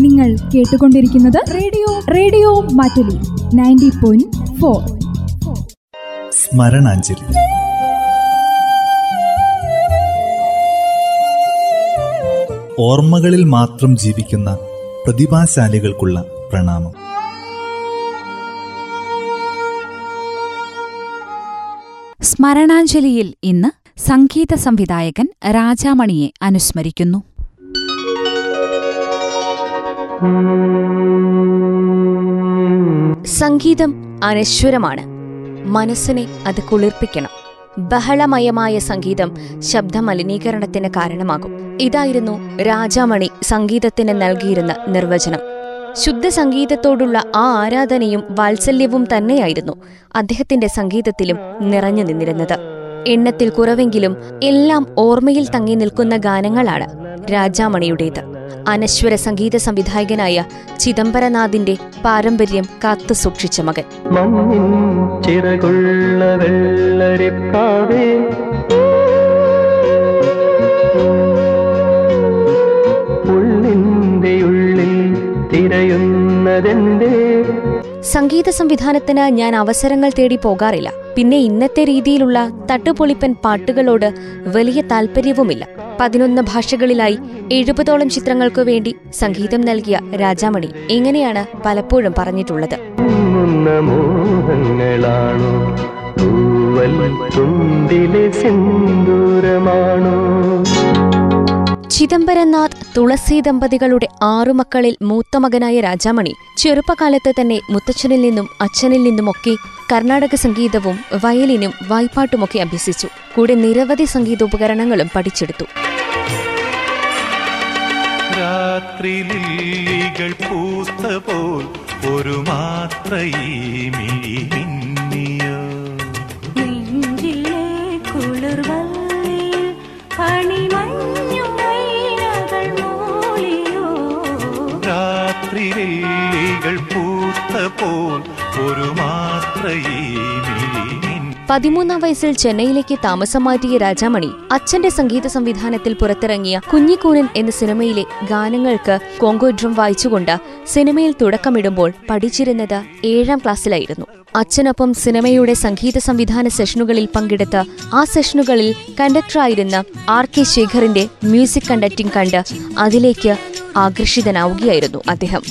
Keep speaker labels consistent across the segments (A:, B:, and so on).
A: നിങ്ങൾ കേട്ടുകൊണ്ടിരിക്കുന്നത് radio radio Mattoli ninety point four.
B: സ്മരണാഞ്ജലി. ഓർമ്മകളിൽ മാത്രം ജീവിക്കുന്ന പ്രതിഭാശാലികൾക്കുള്ള പ്രണാമം.
C: സ്മരണാഞ്ജലിയിൽ ഇന്ന് സംഗീത സംവിധായകൻ രാജാമണിയെ അനുസ്മരിക്കുന്നു.
D: സംഗീതം അനശ്വരമാണ്. മനസ്സിനെ അത് കുളിർപ്പിക്കണം. ബഹളമയമായ സംഗീതം ശബ്ദമലിനീകരണത്തിന് കാരണമാകും. ഇതായിരുന്നു രാജാമണി സംഗീതത്തിന് നൽകിയിരുന്ന നിർവചനം. ശുദ്ധ സംഗീതത്തോടുള്ള ആ ആരാധനയും വാത്സല്യവും തന്നെയായിരുന്നു അദ്ദേഹത്തിന്റെ സംഗീതത്തിലും നിറഞ്ഞു നിന്നിരുന്നത്. എണ്ണത്തിൽ കുറവെങ്കിലും എല്ലാം ഓർമ്മയിൽ തങ്ങി നിൽക്കുന്ന ഗാനങ്ങളാണ് രാജാമണിയുടേത്. അനശ്വര സംഗീത സംവിധായകനായ ചിദംബരനാഥിന്റെ പാരമ്പര്യം കാത്തു സൂക്ഷിച്ച മകൻ.
E: ഉള്ളിന്റെ ഉള്ളിൽ തിരയുന്നതെന്തേ?
D: സംഗീത സംവിധാനത്തിന് ഞാൻ അവസരങ്ങൾ തേടി പോകാറില്ല. പിന്നെ ഇന്നത്തെ രീതിയിലുള്ള തട്ടുപൊളിപ്പൻ പാട്ടുകളോട് വലിയ താല്പര്യവുമില്ല പതിനൊന്ന് ഭാഷകളിലായി എഴുപതോളം ചിത്രങ്ങൾക്കു വേണ്ടി സംഗീതം നൽകിയ രാജാമണി എങ്ങനെയാണ് പലപ്പോഴും പറഞ്ഞിട്ടുള്ളത്. ചിദംബരനാഥ് തുളസി ദമ്പതികളുടെ ആറു മക്കളിൽ മൂത്തമകനായ രാജാമണി ചെറുപ്പകാലത്ത് തന്നെ മുത്തച്ഛനിൽ നിന്നും അച്ഛനിൽ നിന്നുമൊക്കെ കർണാടക സംഗീതവും വയലിനും വായ്പാട്ടുമൊക്കെ അഭ്യസിച്ചു. കൂടെ നിരവധി സംഗീതോപകരണങ്ങളും പഠിച്ചെടുത്തു.
F: രാത്രി പൂത്ത പോൽ ഒരു മാത്രയീ മിഴി രാത്രിലില്ലികൾ പൂത്ത പോൽ ഒരു
D: പതിമൂന്നാം വയസ്സിൽ ചെന്നൈയിലേക്ക് താമസം മാറ്റിയ രാജാമണി അച്ഛന്റെ സംഗീത സംവിധാനത്തിൽ പുറത്തിറങ്ങിയ കുഞ്ഞിക്കൂനൻ എന്ന സിനിമയിലെ ഗാനങ്ങൾക്ക് കോങ്കോ ഡ്രം വായിച്ചുകൊണ്ട് സിനിമയിൽ തുടക്കമിടുമ്പോൾ പഠിച്ചിരുന്നത് ഏഴാം ക്ലാസ്സിലായിരുന്നു. അച്ഛനൊപ്പം സിനിമയുടെ സംഗീത സംവിധാന സെഷനുകളിൽ പങ്കെടുത്ത് ആ സെഷനുകളിൽ കണ്ടക്ടറായിരുന്ന ആർ കെ ശേഖറിന്റെ മ്യൂസിക് കണ്ടക്ടിംഗ് കണ്ട് അതിലേക്ക് ആകർഷിതനാവുകയായിരുന്നു അദ്ദേഹം.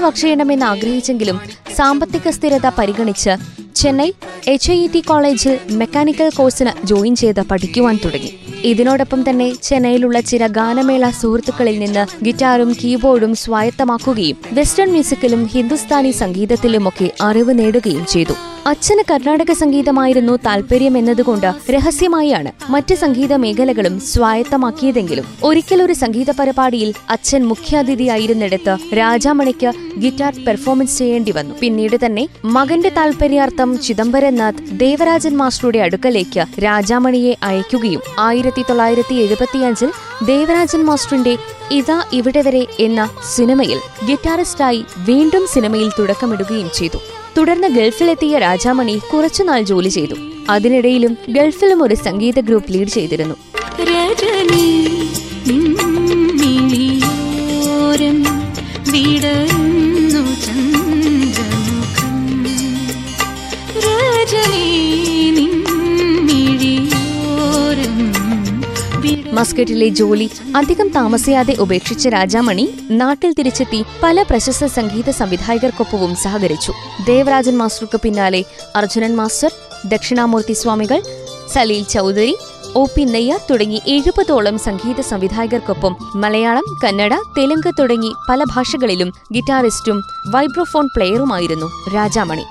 D: വർക്ക് ചെയ്യണമെന്ന് ആഗ്രഹിച്ചെങ്കിലും സാമ്പത്തിക സ്ഥിരത പരിഗണിച്ച് ചെന്നൈ എച്ച് ഐ ടി കോളേജിൽ മെക്കാനിക്കൽ കോഴ്സിന് ജോയിൻ ചെയ്ത് പഠിക്കുവാൻ തുടങ്ങി. ഇതിനോടൊപ്പം തന്നെ ചെന്നൈയിലുള്ള ചില ഗാനമേള സുഹൃത്തുക്കളിൽ നിന്ന് ഗിറ്റാറും കീബോർഡും സ്വായത്തമാക്കുകയും വെസ്റ്റേൺ മ്യൂസിക്കിലും ഹിന്ദുസ്ഥാനി സംഗീതത്തിലുമൊക്കെ അറിവ് നേടുകയും ചെയ്തു. അച്ഛന് കർണാടക സംഗീതമായിരുന്നു താല്പര്യം എന്നതുകൊണ്ട് രഹസ്യമായാണ് മറ്റ് സംഗീത മേഖലകളും സ്വായത്തമാക്കിയതെങ്കിലും ഒരിക്കൽ ഒരു സംഗീത പരിപാടിയിൽ അച്ഛൻ മുഖ്യാതിഥിയായിരുന്നിടത്ത് രാജാമണിക്ക് ഗിറ്റാർ പെർഫോമൻസ് ചെയ്യേണ്ടി വന്നു. പിന്നീട് തന്നെ മകന്റെ താല്പര്യാർത്ഥം ചിദംബരനാഥ് ദേവരാജൻ മാസ്റ്ററുടെ അടുക്കലേക്ക് രാജാമണിയെ അയക്കുകയും ആയിരത്തി തൊള്ളായിരത്തി എഴുപത്തിയഞ്ചിൽ ദേവരാജൻ മാസ്റ്ററിന്റെ ഇതാ ഇവിടെ വരെ എന്ന സിനിമയിൽ ഗിറ്റാറിസ്റ്റായി വീണ്ടും സിനിമയിൽ തുടക്കമിടുകയും ചെയ്തു. തുടർന്ന് ഗൾഫിലെത്തിയ രാജാമണി കുറച്ചുനാൾ ജോലി ചെയ്തു. അതിനിടയിലും ഗൾഫിലും ഒരു സംഗീത ഗ്രൂപ്പ് ലീഡ് ചെയ്തിരുന്നു.
G: രജനി.
D: മസ്കറ്റിലെ ജോലി അധികം താമസിയാതെ ഉപേക്ഷിച്ച രാജാമണി നാട്ടിൽ തിരിച്ചെത്തി പല പ്രശസ്ത സംഗീത സംവിധായകർക്കൊപ്പവും സഹകരിച്ചു. ദേവരാജൻ മാസ്റ്റർക്ക് പിന്നാലെ Arjunan master Dakshinamoorthy Swamikal Salil Chowdhury O P Nayyar തുടങ്ങി എഴുപതോളം സംഗീത സംവിധായകർക്കൊപ്പം മലയാളം കന്നഡ തെലുങ്ക് തുടങ്ങി പല ഭാഷകളിലും ഗിറ്റാറിസ്റ്റും വൈബ്രോഫോൺ പ്ലെയറുമായിരുന്നു രാജാമണി.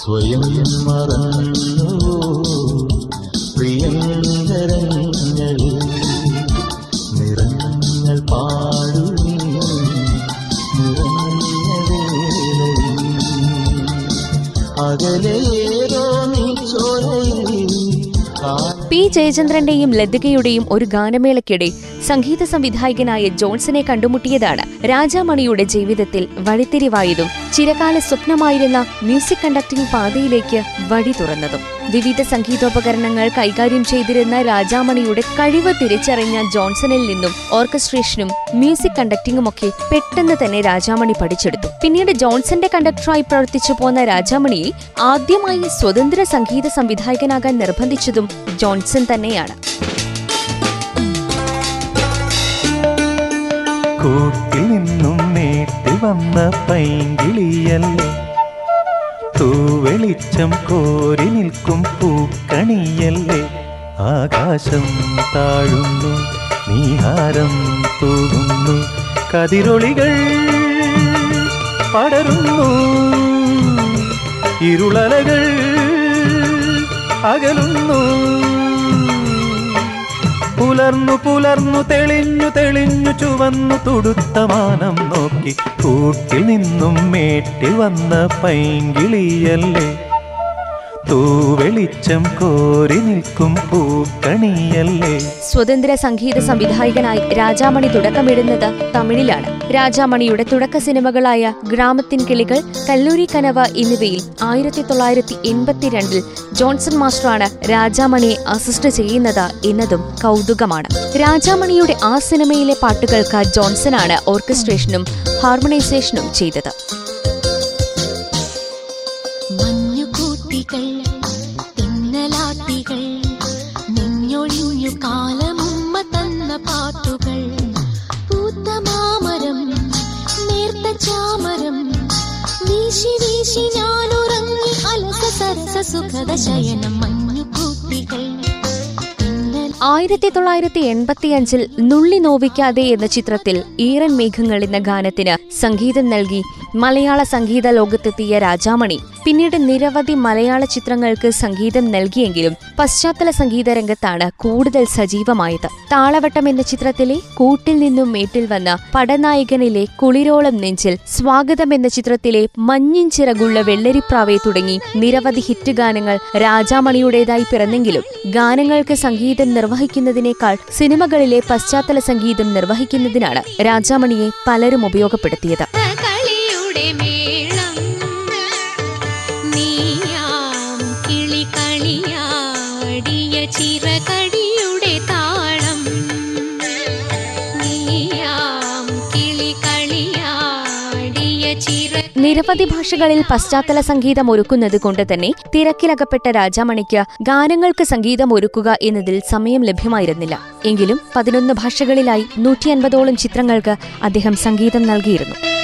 H: സ്വയം
D: ജയചന്ദ്രന്റെയും ലതികയുടെയും ഒരു ഗാനമേളയ്ക്കിടെ സംഗീത സംവിധായകനായ ജോൺസനെ കണ്ടുമുട്ടിയതാണ് രാജാമണിയുടെ ജീവിതത്തിൽ വഴിത്തിരിവായതും ചിരകാല സ്വപ്നമായിരുന്ന മ്യൂസിക് കണ്ടക്ടിംഗ് പാതയിലേക്ക് വഴി തുറന്നതും. വിവിധ സംഗീതോപകരണങ്ങൾ കൈകാര്യം ചെയ്തിരുന്ന രാജാമണിയുടെ കഴിവ് തിരിച്ചറിഞ്ഞ ജോൺസണിൽ നിന്നും ഓർക്കസ്ട്രേഷനും മ്യൂസിക് കണ്ടക്ടിംഗുമൊക്കെ പെട്ടെന്ന് തന്നെ രാജാമണി പഠിച്ചെടുത്തു. പിന്നീട് ജോൺസന്റെ കണ്ടക്ടറായി പ്രവർത്തിച്ചു പോന്ന രാജാമണിയെ ആദ്യമായി സ്വതന്ത്ര സംഗീത സംവിധായകനാകാൻ നിർബന്ധിച്ചതും ജോൺസൺ തന്നെയാണ്.
F: കൂട്ടിൽ നിന്നും നേട്ടി വന്ന പൈങ്കിളിയല്ലേ തൂവെളിച്ചം കോരി നിൽക്കും പൂക്കണിയല്ലേ. ആകാശം താഴുന്നു നീഹാരം തൂകുന്നു. കതിരൊളികൾ പടരുന്നു ഇരുളലകൾ അകലുന്നു. പുലർന്നു പുലർന്നു തെളിഞ്ഞു തെളിഞ്ഞു ചുവന്നു തുടുത്ത മാനം നോക്കി കൂട്ടിൽ നിന്നും മേട്ടിൽ വന്ന പൈങ്കിളിയല്ലേ? തൂവെളിച്ചം കോരി നിൽക്കും പൂക്കണിയല്ലേ?
D: സ്വതന്ത്ര സംഗീത സംവിധായകനായി രാജാമണി തുടക്കമിടുന്നത് തമിഴിലാണ്. രാജാമണിയുടെ തുടക്ക സിനിമകളായ ഗ്രാമത്തിൻ കിളികൾ കല്ലൂരി കനവ എന്നിവയിൽ ആയിരത്തി തൊള്ളായിരത്തി എൺപത്തിരണ്ടിൽ ജോൺസൺ മാസ്റ്ററാണ് രാജാമണിയെ അസിസ്റ്റ് ചെയ്യുന്നത് എന്നതും കൗതുകമാണ്. രാജാമണിയുടെ ആ സിനിമയിലെ പാട്ടുകൾക്ക് ജോൺസൺ ആണ് ഓർക്കസ്ട്രേഷനും ഹാർമണൈസേഷനും ചെയ്തത്.
I: മഞ്ഞുകൂട്ടികൾ തെന്നലാട്ടികൾ നിഞ്ഞൊഴിഞ്ഞു കാലമുമ്മ തന്ന പാട്ടുകൾ. പൂത്ത മാമരം നേർത്ത ചാമരം വീശി വീശി ഞാനുറങ്ങി അലസ സരസ സുഖദ ശയനം മഞ്ഞുകൂട്ടികൾ
D: ആയിരത്തി തൊള്ളായിരത്തി എൺപത്തിയഞ്ചിൽ നുള്ളി നോവിക്കാതെ എന്ന ചിത്രത്തിൽ ഈറൻ മേഘങ്ങൾ എന്ന ഗാനത്തിന് സംഗീതം നൽകി മലയാള സംഗീത ലോകത്തെത്തിയ രാജാമണി പിന്നീട് നിരവധി മലയാള ചിത്രങ്ങൾക്ക് സംഗീതം നൽകിയെങ്കിലും പശ്ചാത്തല സംഗീത രംഗത്താണ് കൂടുതൽ സജീവമായത്. താളവട്ടം എന്ന ചിത്രത്തിലെ കൂട്ടിൽ നിന്നും മേട്ടിൽ വന്ന പടനായകനിലെ കുളിരോളം നെഞ്ചിൽ സ്വാഗതം എന്ന ചിത്രത്തിലെ മഞ്ഞിൻ ചിറകുള്ള വെള്ളരിപ്രാവെ തുടങ്ങി നിരവധി ഹിറ്റ് ഗാനങ്ങൾ രാജാമണിയുടേതായി പിറന്നെങ്കിലും ഗാനങ്ങൾക്ക് സംഗീതം നിർവഹിക്കുന്നതിനേക്കാൾ സിനിമകളിലെ പശ്ചാത്തല സംഗീതം നിർവഹിക്കുന്നതിനാണ് രാജാമണിയെ പലരും ഉപയോഗപ്പെടുത്തിയത്. നിരവധി ഭാഷകളിൽ പശ്ചാത്തല സംഗീതം ഒരുക്കുന്നത് കൊണ്ട് തന്നെ തിരക്കിലകപ്പെട്ട രാജാമണിക്ക് ഗാനങ്ങൾക്ക് സംഗീതം ഒരുക്കുക എന്നതിൽ സമയം ലഭ്യമായിരുന്നില്ല. എങ്കിലും പതിനൊന്ന് ഭാഷകളിലായി നൂറ്റി അൻപതോളം ചിത്രങ്ങൾക്ക് അദ്ദേഹം സംഗീതം നൽകിയിരുന്നു.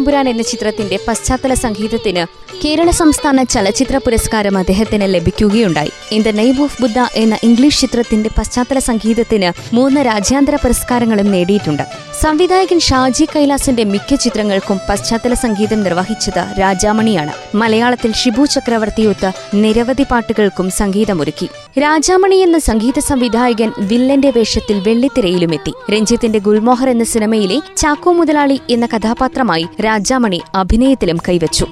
D: തമ്പുരാൻ എന്ന ചിത്രത്തിന്റെ പശ്ചാത്തല സംഗീതത്തിന് കേരള സംസ്ഥാന ചലച്ചിത്ര പുരസ്കാരം അദ്ദേഹത്തിന് ലഭിക്കുകയുണ്ടായി. In the name of Buddha എന്ന ഇംഗ്ലീഷ് ചിത്രത്തിന്റെ പശ്ചാത്തല സംഗീതത്തിന് മൂന്ന് രാജ്യാന്തര പുരസ്കാരങ്ങളും നേടിയിട്ടുണ്ട്. സംവിധായകൻ ഷാജി കൈലാസിന്റെ മിക്ക ചിത്രങ്ങൾക്കും പശ്ചാത്തല സംഗീതം നിർവഹിച്ചത് രാജാമണിയാണ്. മലയാളത്തിൽ ഷിബു ചക്രവർത്തിയൊത്ത് നിരവധി പാട്ടുകൾക്കും സംഗീതമൊരുക്കി. രാജാമണി എന്ന സംഗീത സംവിധായകൻ വില്ലന്റെ വേഷത്തിൽ വെള്ളിത്തിരയിലുമെത്തി രഞ്ജിത്തിന്റെ ഗുൽമോഹർ എന്ന സിനിമയിലെ ചാക്കോ മുതലാളി എന്ന കഥാപാത്രമായി രാജാമണി അഭിനയത്തിലും കൈവച്ചു.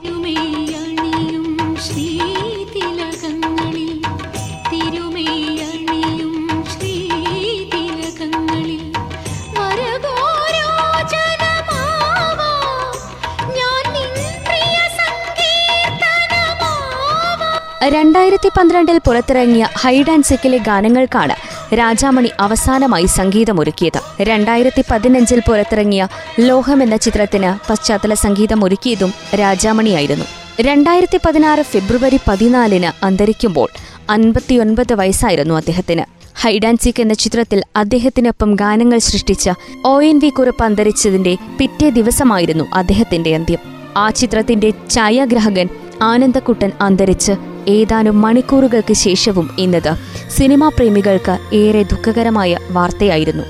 D: രണ്ടായിരത്തി പന്ത്രണ്ടിൽ പുറത്തിറങ്ങിയ ഹൈഡ് ആൻഡ് സിക്കിലെ ഗാനങ്ങൾക്കാണ് രാജാമണി അവസാനമായി സംഗീതമൊരുക്കിയത്. രണ്ടായിരത്തി പതിനഞ്ചിൽ പുറത്തിറങ്ങിയ ലോഹം എന്ന ചിത്രത്തിന് പശ്ചാത്തല സംഗീതമൊരുക്കിയതും രാജാമണിയായിരുന്നു. രണ്ടായിരത്തി പതിനാറ് ഫെബ്രുവരി പതിനാലിന് അന്തരിക്കുമ്പോൾ അൻപത്തിയൊൻപത് വയസ്സായിരുന്നു അദ്ദേഹത്തിന്. ഹൈഡ് ആൻഡ് എന്ന ചിത്രത്തിൽ അദ്ദേഹത്തിനൊപ്പം ഗാനങ്ങൾ സൃഷ്ടിച്ച ഒ എൻ വി കുറുപ്പ് അന്തരിച്ചതിന്റെ പിറ്റേ ദിവസമായിരുന്നു അദ്ദേഹത്തിന്റെ അന്ത്യം. ആ ചിത്രത്തിന്റെ ഛായാഗ്രാഹകൻ ആനന്ദക്കുട്ടൻ അന്തരിച്ച് ഏതാനും മണിക്കൂറുകൾക്ക് ശേഷവും ഇന്നത് സിനിമാ പ്രേമികൾക്ക് ഏറെ ദുഃഖകരമായ വാർത്തയായിരുന്നു.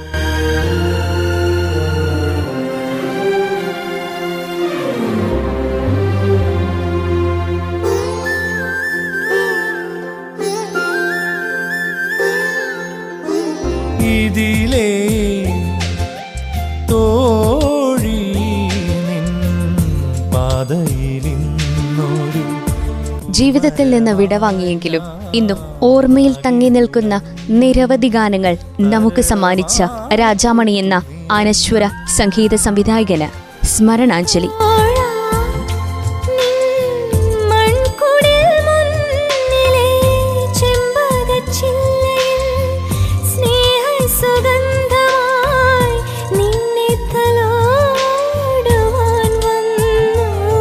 F: ഇതിലേ
D: ജീവിതത്തിൽ നിന്ന് വിടവാങ്ങിയെങ്കിലും ഇന്നും ഓർമ്മയിൽ തങ്ങി നിൽക്കുന്ന നിരവധി ഗാനങ്ങൾ നമുക്ക് സമ്മാനിച്ച രാജാമണി എന്ന അനശ്വര സംഗീത സംവിധായകന് സ്മരണാഞ്ജലി.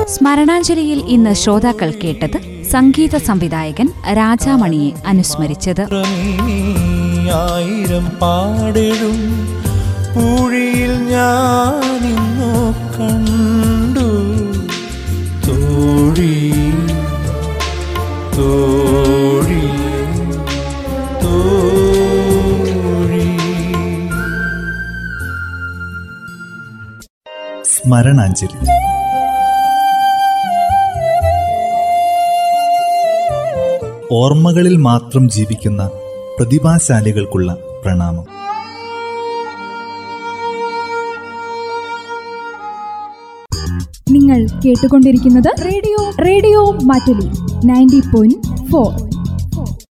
C: സ്മരണാഞ്ജലിയിൽ ഇന്ന് ശ്രോതാക്കൾ കേട്ടത് സംഗീത സംവിധായകൻ രാജാമണിയെ അനുസ്മരിച്ചത്.
F: ആയിരം പാടെഴും പൂഴിയിൽ ഞാൻ കണ്ടു. തോഴി തോഴി തോഴി
B: സ്മരണാഞ്ജലി. ഓർമ്മകളിൽ മാത്രം ജീവിക്കുന്ന പ്രതിഭാശാലികൾക്കുള്ള പ്രണാമം.
A: നിങ്ങൾ കേട്ടുകൊണ്ടിരിക്കുന്നത് radio radio Mattoli ninety point four.